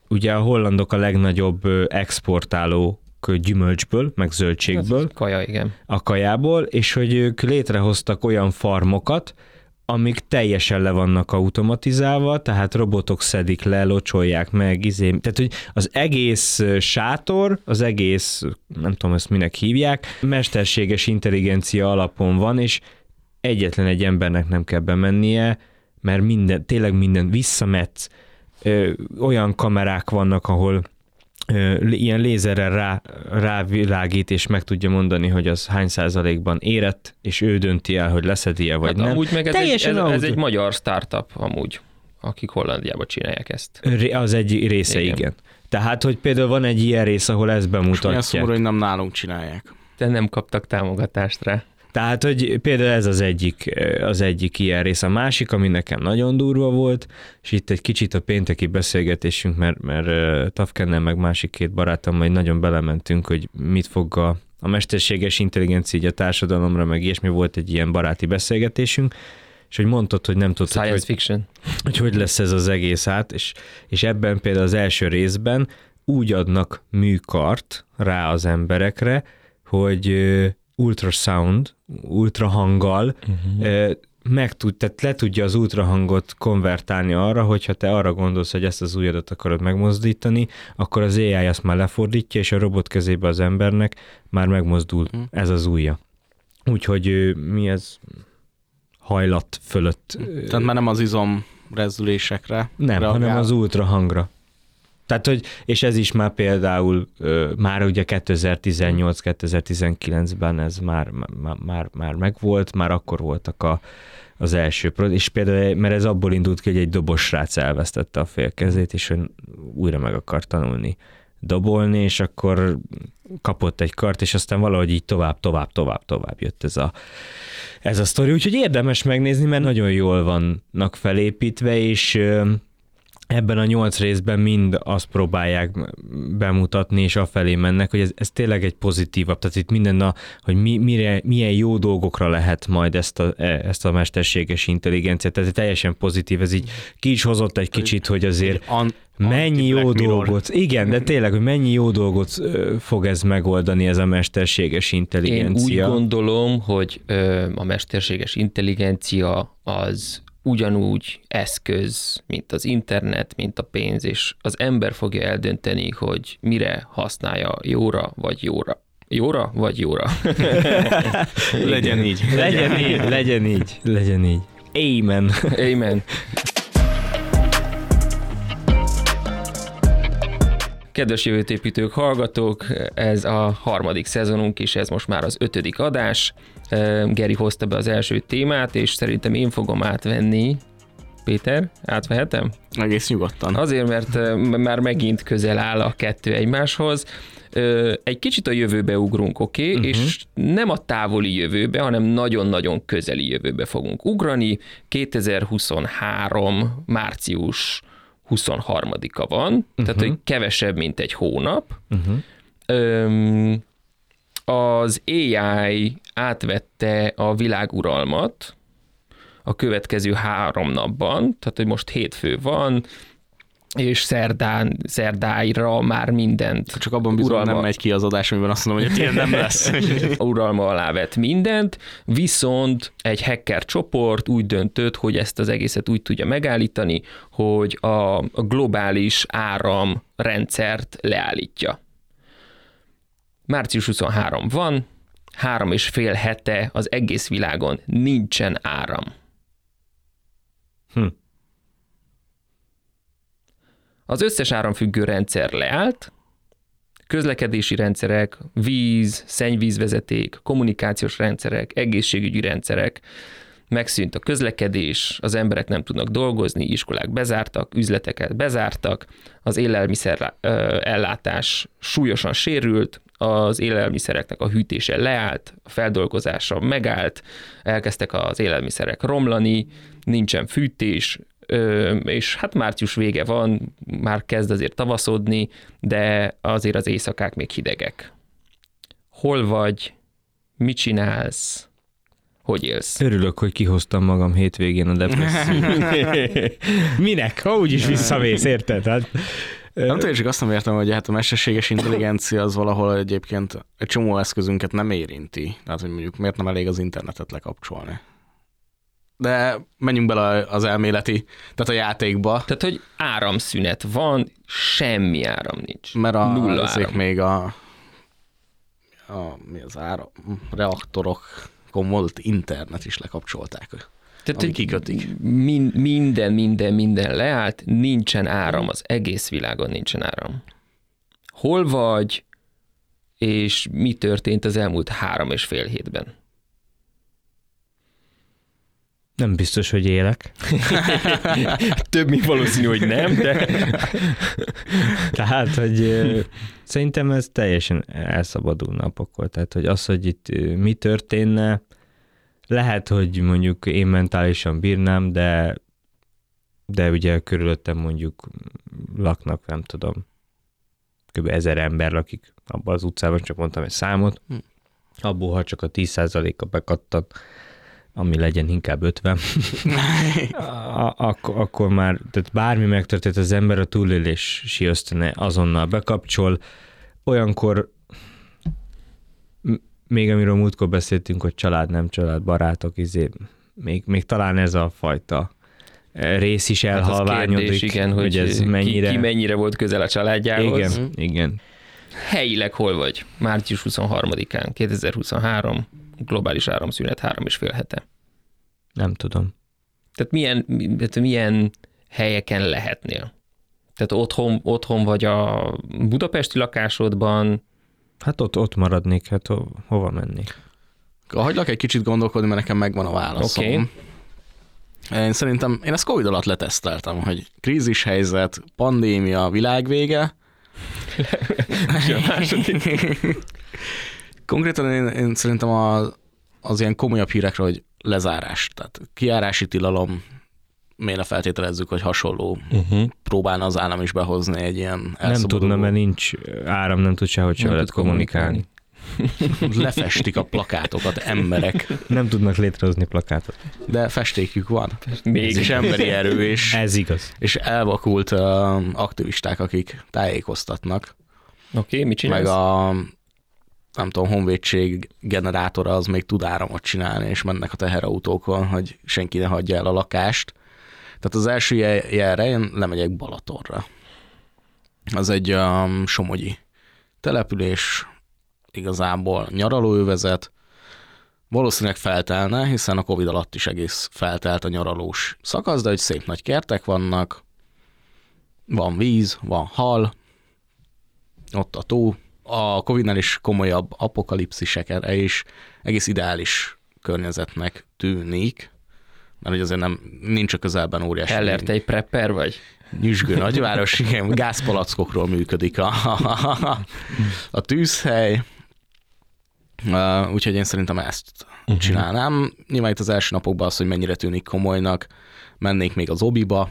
ugye a hollandok a legnagyobb exportáló gyümölcsből, meg zöldségből. Ez kaja, igen. A kajából, és hogy ők létrehoztak olyan farmokat, amik teljesen le vannak automatizálva, tehát robotok szedik le, locsolják meg, izé. Tehát, hogy az egész sátor, az egész, nem tudom ezt minek hívják, mesterséges intelligencia alapon van, és egyetlen egy embernek nem kell bemennie, mert minden, tényleg minden visszametsz, olyan kamerák vannak, ahol ilyen lézerrel rá, rávilágít, és meg tudja mondani, hogy az hány százalékban érett, és ő dönti el, hogy leszedi-e, vagy hát nem. Amúgy meg ez, Teljesen egy, ez, ez egy magyar startup amúgy, akik Hollandiában csinálják ezt. Az egy része, igen. igen. Tehát, hogy például van egy ilyen rész, ahol ezt bemutatják. És szomorú, hogy nem nálunk csinálják. De nem kaptak támogatást rá. Tehát, hogy például ez az egyik, az egyik ilyen rész. A másik, ami nekem nagyon durva volt, és itt egy kicsit a pénteki beszélgetésünk, mert, mert Tafkennel meg másik két barátom majd nagyon belementünk, hogy mit fog a, a mesterséges intelligencia így a társadalomra, meg ilyesmi volt egy ilyen baráti beszélgetésünk, és hogy mondtad, hogy nem tudtad, Science hogy, fiction. hogy hogy lesz ez az egész át, és, és ebben például az első részben úgy adnak műkart rá az emberekre, hogy ultrasound, ultrahanggal uh-huh. meg tud, tehát le tudja az ultrahangot konvertálni arra, hogyha te arra gondolsz, hogy ezt az ujjadat akarod megmozdítani, akkor az AI azt már lefordítja, és a robot kezébe az embernek már megmozdul uh-huh. ez az ujja. Úgyhogy mi ez hajlat fölött. Tehát már nem az izom rezdülésekre. Nem, reagál. hanem az ultrahangra. Tehát, hogy, és ez is már például már ugye 2018-2019-ben ez már, már, már, már megvolt, már akkor voltak a, az első, és például, mert ez abból indult ki, hogy egy dobos srác elvesztette a félkezét, és újra meg akar tanulni dobolni, és akkor kapott egy kart, és aztán valahogy így tovább, tovább, tovább, tovább jött ez a, ez a sztori. Úgyhogy érdemes megnézni, mert nagyon jól vannak felépítve, és ebben a nyolc részben mind azt próbálják bemutatni, és afelé mennek, hogy ez, ez tényleg egy pozitívabb, tehát itt minden, a, hogy mi, mire, milyen jó dolgokra lehet majd ezt a, e, ezt a mesterséges intelligenciát, tehát teljesen pozitív, ez így ki is hozott egy kicsit, hogy azért an, mennyi jó dolgot, igen, de tényleg, hogy mennyi jó dolgot fog ez megoldani, ez a mesterséges intelligencia. Én úgy gondolom, hogy a mesterséges intelligencia az ugyanúgy eszköz, mint az internet, mint a pénz, és az ember fogja eldönteni, hogy mire használja jóra vagy jóra. Jóra vagy jóra? <laughs> legyen így. Legyen így, legyen így, legyen így. Amen. Amen. Kedves jövőtépítők, hallgatók, ez a harmadik szezonunk, és ez most már az ötödik adás. Geri hozta be az első témát, és szerintem én fogom átvenni. Péter, átvehetem? Egész nyugodtan. Azért, mert már megint közel áll a kettő egymáshoz. Egy kicsit a jövőbe ugrunk, oké? Okay? Uh-huh. És nem a távoli jövőbe, hanem nagyon-nagyon közeli jövőbe fogunk ugrani. 2023. március 23-a van, uh-huh. tehát hogy kevesebb, mint egy hónap. Uh-huh. Öm, az AI átvette a világuralmat a következő három napban, tehát hogy most hétfő van, és szerdán, szerdáira már mindent. Csak abban bizony uralma, nem megy ki az adás, amiben azt mondom, hogy ilyen nem <laughs> lesz. uralma alá vett mindent, viszont egy hacker csoport úgy döntött, hogy ezt az egészet úgy tudja megállítani, hogy a globális áramrendszert leállítja. Március 23 van, három és fél hete az egész világon nincsen áram. Hm. Az összes áramfüggő rendszer leállt, közlekedési rendszerek, víz, szennyvízvezeték, kommunikációs rendszerek, egészségügyi rendszerek, megszűnt a közlekedés, az emberek nem tudnak dolgozni, iskolák bezártak, üzleteket bezártak, az élelmiszer ellátás súlyosan sérült, az élelmiszereknek a hűtése leállt, a feldolgozása megállt, elkezdtek az élelmiszerek romlani, nincsen fűtés, és hát március vége van, már kezd azért tavaszodni, de azért az éjszakák még hidegek. Hol vagy? Mit csinálsz? Hogy élsz? Örülök, hogy kihoztam magam hétvégén a depressziót. <laughs> Minek? Ha úgyis visszamész, érted? Hát, nem tudom, csak azt nem értem, hogy hát a mesterséges intelligencia az valahol egyébként egy csomó eszközünket nem érinti. Tehát, hogy mondjuk miért nem elég az internetet lekapcsolni de menjünk bele az elméleti, tehát a játékba. Tehát, hogy áramszünet van, semmi áram nincs. Mert a, Nulla áram. még a, a, mi az áram, reaktorokon volt internet is lekapcsolták. Tehát, ami kikötik. Min, minden, minden, minden leállt, nincsen áram, az egész világon nincsen áram. Hol vagy, és mi történt az elmúlt három és fél hétben? Nem biztos, hogy élek. <laughs> Több, mint valószínű, hogy nem, de... <laughs> Tehát, hogy szerintem ez teljesen elszabadul napokkal. Tehát, hogy az, hogy itt mi történne, lehet, hogy mondjuk én mentálisan bírnám, de de ugye körülöttem mondjuk laknak, nem tudom, kb. ezer ember lakik abban az utcában, csak mondtam egy számot, hm. abból, ha csak a 10%-a bekattant, ami legyen inkább 50, <laughs> akkor, akkor már, tehát bármi megtörtént, az ember a túlélési ösztöne azonnal bekapcsol, olyankor még amiről múltkor beszéltünk, hogy család, nem család, barátok, izé, még, még talán ez a fajta eh, rész is elhalványodik. Hát kérdés, igen, hogy, hogy ez mennyire... Ki, ki mennyire volt közel a családjához. Igen, igen. Helyileg hol vagy? Március 23-án, 2023 globális áramszünet három és fél hete. Nem tudom. Tehát milyen, tehát milyen helyeken lehetnél? Tehát otthon, otthon vagy a budapesti lakásodban? Hát ott, ott maradnék, hát ho, hova mennék? Hagylak egy kicsit gondolkodni, mert nekem megvan a válaszom. Okay. Én szerintem, én ezt Covid alatt leteszteltem, hogy krízis helyzet, pandémia, világvége. <laughs> Konkrétan én, én szerintem a, az ilyen komolyabb hírekre, hogy lezárás, tehát kiárási tilalom, miért feltételezzük, hogy hasonló uh-huh. próbálna az állam is behozni egy ilyen Nem tudna, mert nincs áram, nem tud sehogy se veled kommunikálni. kommunikálni. <laughs> Lefestik a plakátokat emberek. Nem tudnak létrehozni plakátot. De festékük van. Még. Ez is emberi erő, és, <laughs> Ez igaz. és elvakult uh, aktivisták, akik tájékoztatnak. Oké, okay, mit csinálsz? Meg a nem tudom, honvédség generátora az még tud áramot csinálni, és mennek a teherautókon, hogy senki ne hagyja el a lakást. Tehát az első jelre én lemegyek Balatorra. Az egy um, somogyi település, igazából nyaralóövezet, valószínűleg feltelne, hiszen a Covid alatt is egész feltelt a nyaralós szakasz, de hogy szép nagy kertek vannak, van víz, van hal, ott a tó, a Covid-nál is komolyabb apokalipszisekre is egész ideális környezetnek tűnik, mert hogy azért nem, nincs a közelben óriási. Hellert egy prepper vagy? Nyüzsgő nagyváros, igen, gázpalackokról működik a, a, a tűzhely, uh, úgyhogy én szerintem ezt uh-huh. csinálnám. Nyilván itt az első napokban az, hogy mennyire tűnik komolynak, mennék még az obiba,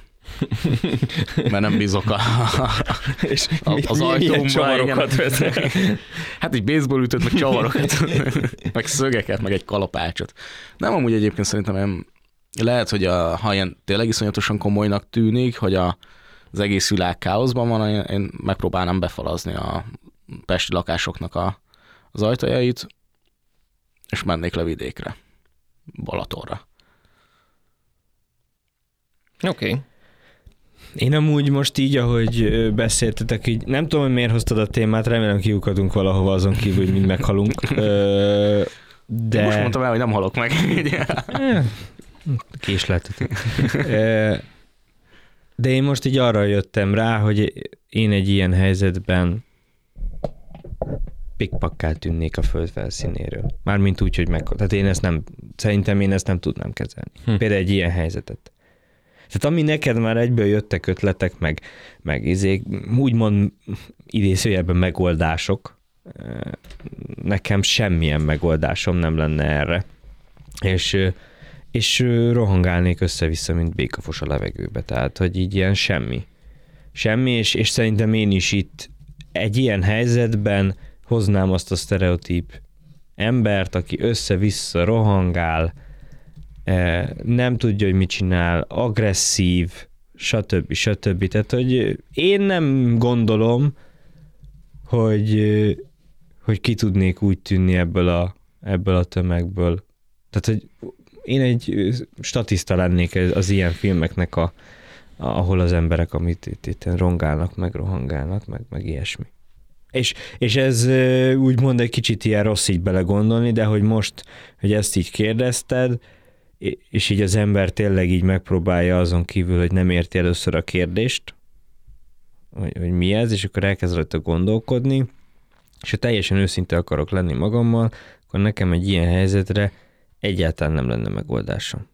mert nem bízok a, És a, mi- az ajtómba. csavarokat veszek? Hát egy baseball ütött, meg csavarokat, <laughs> meg szögeket, meg egy kalapácsot. Nem amúgy egyébként szerintem nem, lehet, hogy a, ha ilyen tényleg iszonyatosan komolynak tűnik, hogy a, az egész világ káoszban van, én, én megpróbálnám befalazni a pesti lakásoknak a, az ajtajait, és mennék le vidékre, Balatonra. Oké. Okay. Én amúgy most így, ahogy beszéltetek, így nem tudom, hogy miért hoztad a témát, remélem kiukadunk valahova azon kívül, hogy mind meghalunk. De... Most mondtam el, hogy nem halok meg. <laughs> Késleltetek. <laughs> Ö, De én most így arra jöttem rá, hogy én egy ilyen helyzetben pikpakká tűnnék a föld felszínéről. Mármint úgy, hogy meg... Tehát én ezt nem... Szerintem én ezt nem tudnám kezelni. Hm. Például egy ilyen helyzetet. Tehát ami neked már egyből jöttek ötletek, meg, meg izék, úgymond idézőjelben megoldások, nekem semmilyen megoldásom nem lenne erre. És, és rohangálnék össze-vissza, mint békafos a levegőbe. Tehát, hogy így ilyen semmi. Semmi, és, és szerintem én is itt egy ilyen helyzetben hoznám azt a sztereotíp embert, aki össze-vissza rohangál, eh, nem tudja, hogy mit csinál, agresszív, stb. stb. Tehát, hogy én nem gondolom, hogy, hogy ki tudnék úgy tűnni ebből a, ebből a tömegből. Tehát, hogy én egy statiszta lennék az ilyen filmeknek, a, ahol az emberek, amit itt, itt rongálnak, meg rohangálnak, meg, meg ilyesmi. És, és ez úgymond egy kicsit ilyen rossz így belegondolni, de hogy most, hogy ezt így kérdezted, és így az ember tényleg így megpróbálja azon kívül, hogy nem érti először a kérdést, hogy, hogy mi ez, és akkor elkezd rajta gondolkodni, és ha teljesen őszinte akarok lenni magammal, akkor nekem egy ilyen helyzetre egyáltalán nem lenne megoldásom.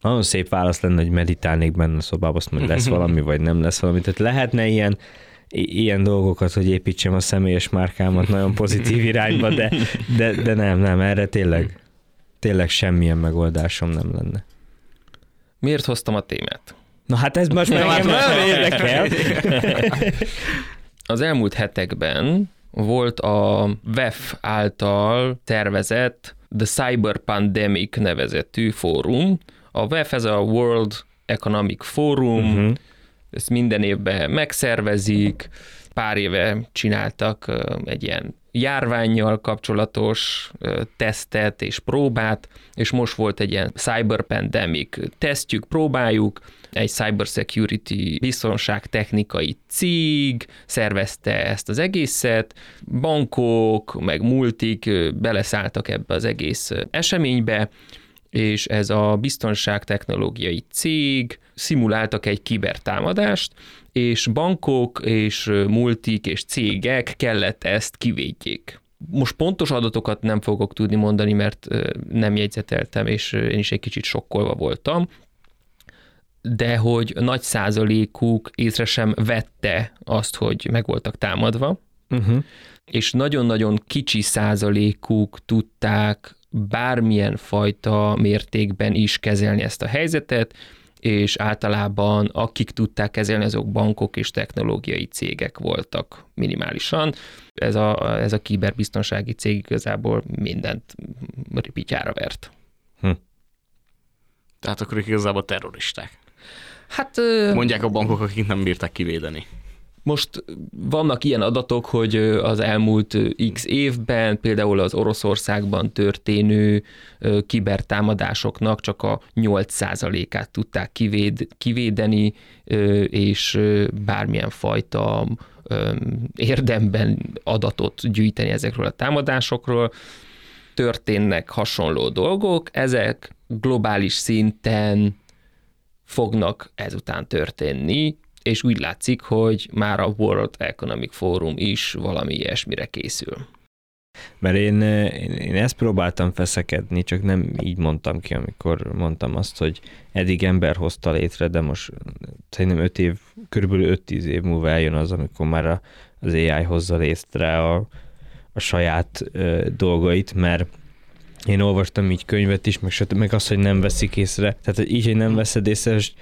Nagyon szép válasz lenne, hogy meditálnék benne a szobában, azt mondja, lesz <laughs> valami, vagy nem lesz valami. Tehát lehetne ilyen, i- ilyen dolgokat, hogy építsem a személyes márkámat nagyon pozitív irányba, de, de, de nem, nem, erre tényleg, tényleg semmilyen megoldásom nem lenne. Miért hoztam a témát? Na hát ez most <laughs> már engem nagyon érdekel. <laughs> Az elmúlt hetekben volt a WEF által tervezett The Cyber Pandemic nevezetű fórum. A WEF ez a World Economic Forum, uh-huh. ezt minden évben megszervezik, pár éve csináltak egy ilyen járványjal kapcsolatos tesztet és próbát, és most volt egy ilyen cyber pandemic. Tesztjük, próbáljuk, egy cybersecurity biztonságtechnikai cég szervezte ezt az egészet, bankok, meg multik beleszálltak ebbe az egész eseménybe, és ez a biztonságtechnológiai cég szimuláltak egy kibertámadást, és bankok és multik és cégek kellett ezt kivédjék. Most pontos adatokat nem fogok tudni mondani, mert nem jegyzeteltem, és én is egy kicsit sokkolva voltam, de hogy nagy százalékuk észre sem vette azt, hogy meg voltak támadva, Uh-huh. és nagyon-nagyon kicsi százalékuk tudták bármilyen fajta mértékben is kezelni ezt a helyzetet, és általában akik tudták kezelni, azok bankok és technológiai cégek voltak minimálisan. Ez a, ez a kiberbiztonsági cég igazából mindent ripityára vert. Tehát akkor ők igazából terroristák. Hát Mondják a bankok, akik nem bírták kivédeni. Most vannak ilyen adatok, hogy az elmúlt x évben például az Oroszországban történő kibertámadásoknak csak a 8%-át tudták kivéd, kivédeni, és bármilyen fajta érdemben adatot gyűjteni ezekről a támadásokról. Történnek hasonló dolgok, ezek globális szinten fognak ezután történni, és úgy látszik, hogy már a World Economic Forum is valami ilyesmire készül. Mert én, én, ezt próbáltam feszekedni, csak nem így mondtam ki, amikor mondtam azt, hogy eddig ember hozta létre, de most szerintem 5 év, körülbelül 5-10 év múlva eljön az, amikor már a, az AI hozza létre a, a saját ö, dolgait, mert én olvastam így könyvet is, meg, meg azt, hogy nem veszik észre. Tehát hogy így, hogy nem veszed észre, és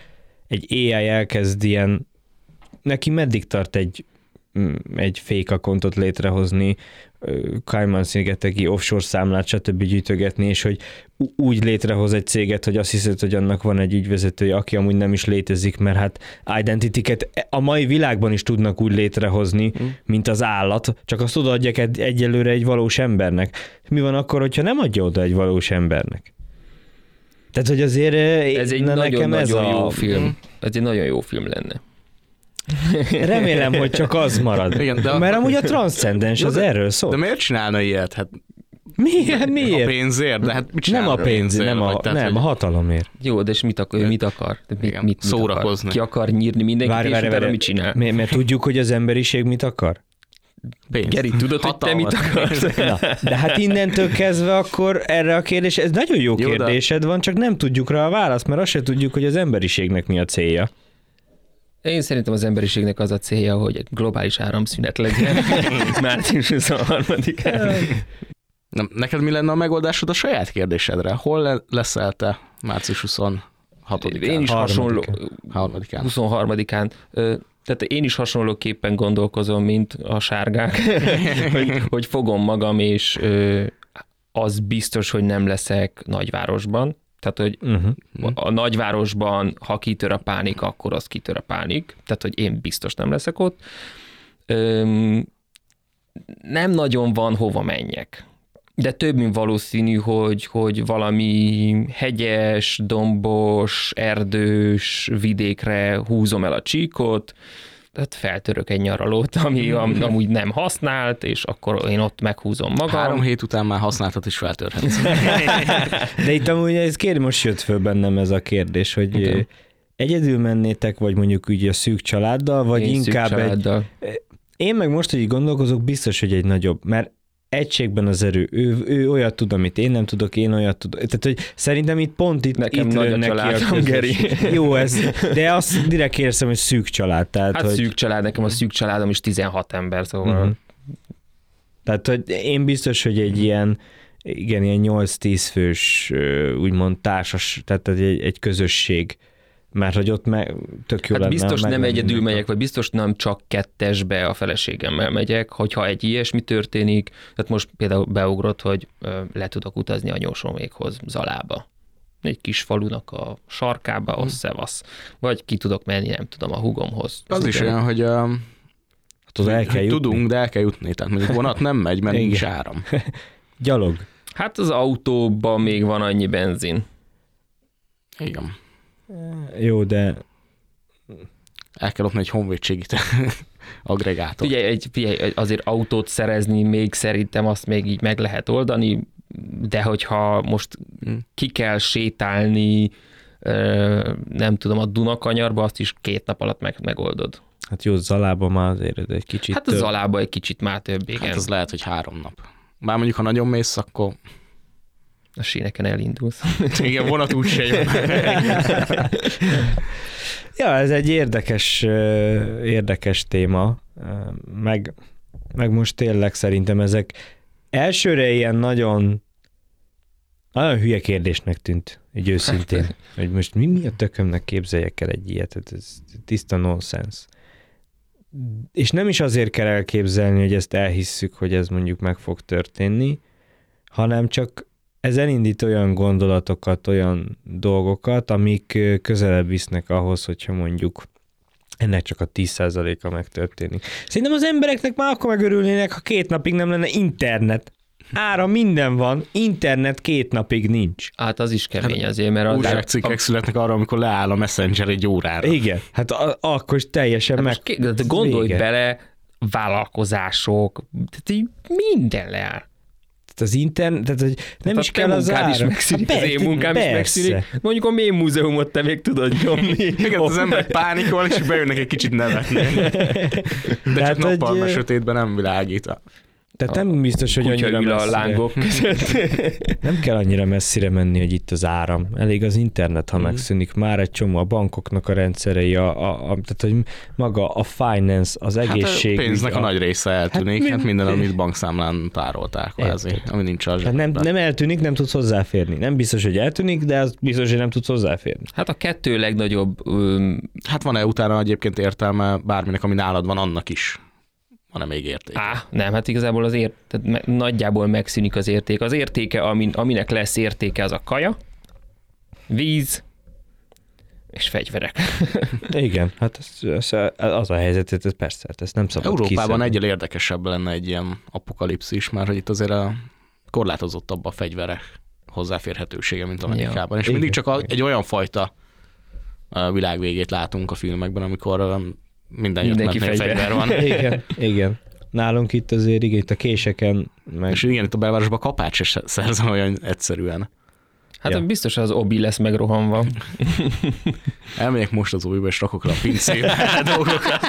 egy AI elkezd ilyen, neki meddig tart egy, mm, egy fake accountot létrehozni, Cayman szigeteki offshore számlát, stb. gyűjtögetni, és hogy úgy létrehoz egy céget, hogy azt hiszed, hogy annak van egy ügyvezetője, aki amúgy nem is létezik, mert hát identitiket a mai világban is tudnak úgy létrehozni, mm. mint az állat, csak azt odaadják egy, egyelőre egy valós embernek. Mi van akkor, hogyha nem adja oda egy valós embernek? Tehát, hogy azért ez egy nagyon-nagyon a... jó film. Ez egy nagyon jó film lenne. Remélem, hogy csak az marad. Igen, de Mert amúgy a transzcendens az erről szól. De miért csinálna ilyet? Hát miért? miért? A pénzért? De hát mit nem a pénz, nem, a, tehát, nem, hogy... a hatalomért. Jó, de és mit akar? Mit akar? Mit, Igen, mit, mit szórakozni. Akar? Ki akar nyírni mindenkit, várj, várj, és várj, mit csinál? Mert, mert tudjuk, hogy az emberiség mit akar? Pénz. Geri, tudod, Hatalmat. hogy te mit akarsz? <laughs> Na, de hát innentől kezdve akkor erre a kérdés, ez nagyon jó, jó kérdésed de... van, csak nem tudjuk rá a választ, mert azt se tudjuk, hogy az emberiségnek mi a célja. Én szerintem az emberiségnek az a célja, hogy egy globális áramszünet legyen március 23-án. Nem, neked mi lenne a megoldásod a saját kérdésedre? Hol leszel te március 26-án? Én is hasonló. 23-án. Tehát én is hasonlóképpen gondolkozom, mint a sárgák, <laughs> hogy, hogy fogom magam, és az biztos, hogy nem leszek nagyvárosban, tehát, hogy uh-huh. a nagyvárosban, ha kitör a pánik, akkor az kitör a pánik. Tehát, hogy én biztos nem leszek ott. Öm, nem nagyon van hova menjek. De több, mint valószínű, hogy, hogy valami hegyes, dombos, erdős vidékre húzom el a csíkot, tehát feltörök egy nyaralót, ami am, <laughs> amúgy nem használt, és akkor én ott meghúzom magam. Három hét után már használtat is feltörhetsz. <laughs> De itt amúgy ez kérdés, most jött föl bennem ez a kérdés, hogy Igen. egyedül mennétek, vagy mondjuk úgy a szűk családdal, vagy én inkább családdal. egy... Én meg most, hogy gondolkozok, biztos, hogy egy nagyobb, mert egységben az erő. Ő, ő olyat tud, amit én nem tudok, én olyat tudok. Tehát, hogy szerintem itt pont itt, Nekem itt nagy a családom, Geri. Jó, ez, de azt direkt érzem, hogy szűk család. Tehát, hát hogy... szűk család, nekem a szűk családom is 16 ember, szóval... Uh-huh. Tehát, hogy én biztos, hogy egy ilyen, igen, ilyen 8-10 fős, úgymond társas, tehát egy, egy közösség mert hogy ott meg tök jó hát lenne. biztos nem egyedül megyek, vagy biztos nem csak kettesbe a feleségemmel megyek, hogyha egy ilyesmi történik, tehát most például beugrott, hogy le tudok utazni a nyósomékhoz Zalába egy kis falunak a sarkába, hmm. szevasz. Vagy ki tudok menni, nem tudom, a hugomhoz. Az, az is olyan, hogy, uh, hát az el kell jutni. tudunk, de el kell jutni. Tehát mondjuk vonat nem megy, mert nincs áram. <laughs> Gyalog. Hát az autóban még van annyi benzin. Igen. Jó, de... El kell lopni egy honvédségi <laughs> agregátor. Figyelj, egy, figyelj, azért autót szerezni még szerintem azt még így meg lehet oldani, de hogyha most hmm. ki kell sétálni, nem tudom, a Dunakanyarba, azt is két nap alatt meg, megoldod. Hát jó, Zalába már azért egy kicsit Hát a Zalába egy kicsit már több, igen. Hát az lehet, hogy három nap. Bár mondjuk, ha nagyon mész, akkor a síneken elindulsz. <laughs> Igen, vonat úgy se jön. <laughs> ja, ez egy érdekes, érdekes téma, meg, meg most tényleg szerintem ezek elsőre ilyen nagyon nagyon hülye kérdésnek tűnt, egy őszintén, <laughs> hogy most mi, mi a tökömnek képzeljek el egy ilyet, hát ez tiszta nonsens. És nem is azért kell elképzelni, hogy ezt elhisszük, hogy ez mondjuk meg fog történni, hanem csak ez elindít olyan gondolatokat, olyan dolgokat, amik közelebb visznek ahhoz, hogyha mondjuk ennek csak a 10%-a megtörténik. Szerintem az embereknek már akkor megörülnének, ha két napig nem lenne internet. Ára minden van, internet két napig nincs. Hát az is kemény hát, azért, mert... Újságcikkek a... születnek arra, amikor leáll a Messenger egy órára. Igen, hát a, akkor is teljesen hát meg... Most, de gondolj vége. bele, vállalkozások, tehát így minden leáll az internet, tehát hogy nem hát is kell az ára. is megszűnik, hát, az én munkám persze. is megszűnik. Mondjuk a mém múzeumot te még tudod nyomni. <laughs> Igen, az ember pánikol, és bejönnek egy kicsit nevetni. De <laughs> hát, csak nappal, hogy... sötétben nem világít. Tehát nem biztos, hogy annyira ül a lángok <laughs> között. nem kell annyira messzire menni, hogy itt az áram. Elég az internet, ha Mhm. megszűnik. Már egy csomó a bankoknak a rendszerei, a, a, a, tehát hogy maga a finance, az Hát a egészség. pénznek a nagy része eltűnik, Hát hát, mi- minden, amit <laughs> bankszámlán tárolták, kvázi, ami nincs a Hát nem, nem eltűnik, nem tudsz hozzáférni. Nem biztos, hogy eltűnik, de az biztos, hogy nem tudsz hozzáférni. Hát a kettő legnagyobb öm, Hát van-e utána egyébként értelme bárminek, ami nálad van, annak is? Van-e még érték? Á, nem, hát igazából az ért, tehát me, nagyjából megszűnik az érték. Az értéke, amin, aminek lesz értéke, az a kaja, víz és fegyverek. <laughs> Igen, hát ez, ez, az a helyzet, ez persze, hát ezt nem szabad Európában kiszedni. egyel érdekesebb lenne egy ilyen apokalipszis, mert hogy itt azért a korlátozottabb a fegyverek hozzáférhetősége, mint Amerikában. És Igen. mindig csak a, egy olyan fajta világvégét látunk a filmekben, amikor minden Mindenki fegyver. van. <laughs> Igen, igen. Nálunk itt azért, igen, itt a késeken, meg És igen, itt a belvárosban kapács se szerzem olyan egyszerűen. Hát Ja. biztos az obi lesz megrohanva. <laughs> Elmegyek most az újba, és rakok rá a pincébe <laughs> dolgokat.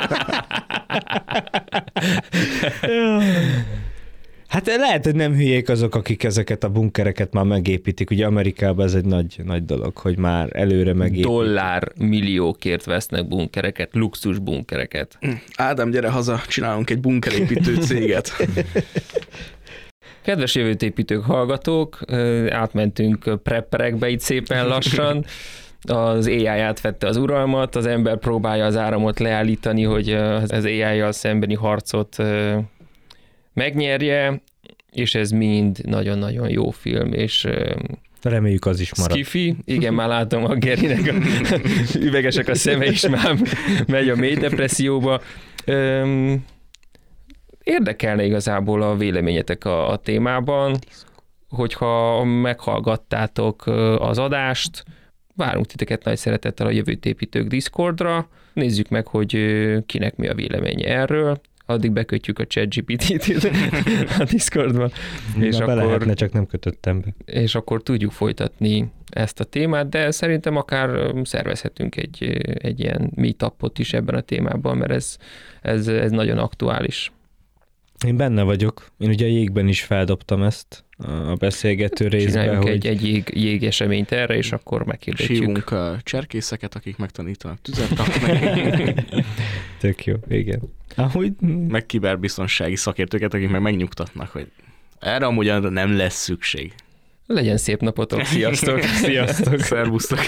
Hát lehet, hogy nem hülyék azok, akik ezeket a bunkereket már megépítik. Ugye Amerikában ez egy nagy, nagy dolog, hogy már előre megépítik. Dollár milliókért vesznek bunkereket, luxus bunkereket. Ádám, gyere haza, csinálunk egy bunkerépítő céget. <laughs> Kedves jövőtépítők, hallgatók, ö, átmentünk prepperekbe itt szépen lassan. Az AI átvette az uralmat, az ember próbálja az áramot leállítani, hogy az AI-jal szembeni harcot megnyerje, és ez mind nagyon-nagyon jó film, és Reméljük az is marad. Skifi, igen, már látom a Gerinek a <laughs> üvegesek a szeme, és már megy a mély depresszióba. Öm, érdekelne igazából a véleményetek a, a témában, hogyha meghallgattátok az adást, várunk titeket nagy szeretettel a jövőtépítők Discordra, nézzük meg, hogy kinek mi a véleménye erről, addig bekötjük a ChatGPT-t <laughs> a Discordba, és Na, be akkor lehetne, csak nem kötöttem be. és akkor tudjuk folytatni ezt a témát, de szerintem akár szervezhetünk egy, egy ilyen meetupot is ebben a témában, mert ez, ez, ez nagyon aktuális. Én benne vagyok. Én ugye a jégben is feldobtam ezt a beszélgető részbe, Csináljunk hogy egy, egy jég, jégeseményt erre, és akkor meghirdetjük. Sívunk cserkészeket, akik megtanítanak tüzet rakni, <laughs> <laughs> tök jó, igen. Ahogy meg kiberbiztonsági szakértőket, akik meg megnyugtatnak, hogy erre amúgy nem lesz szükség. Legyen szép napotok, sziasztok! <laughs> Sziasztok! Szervusztok!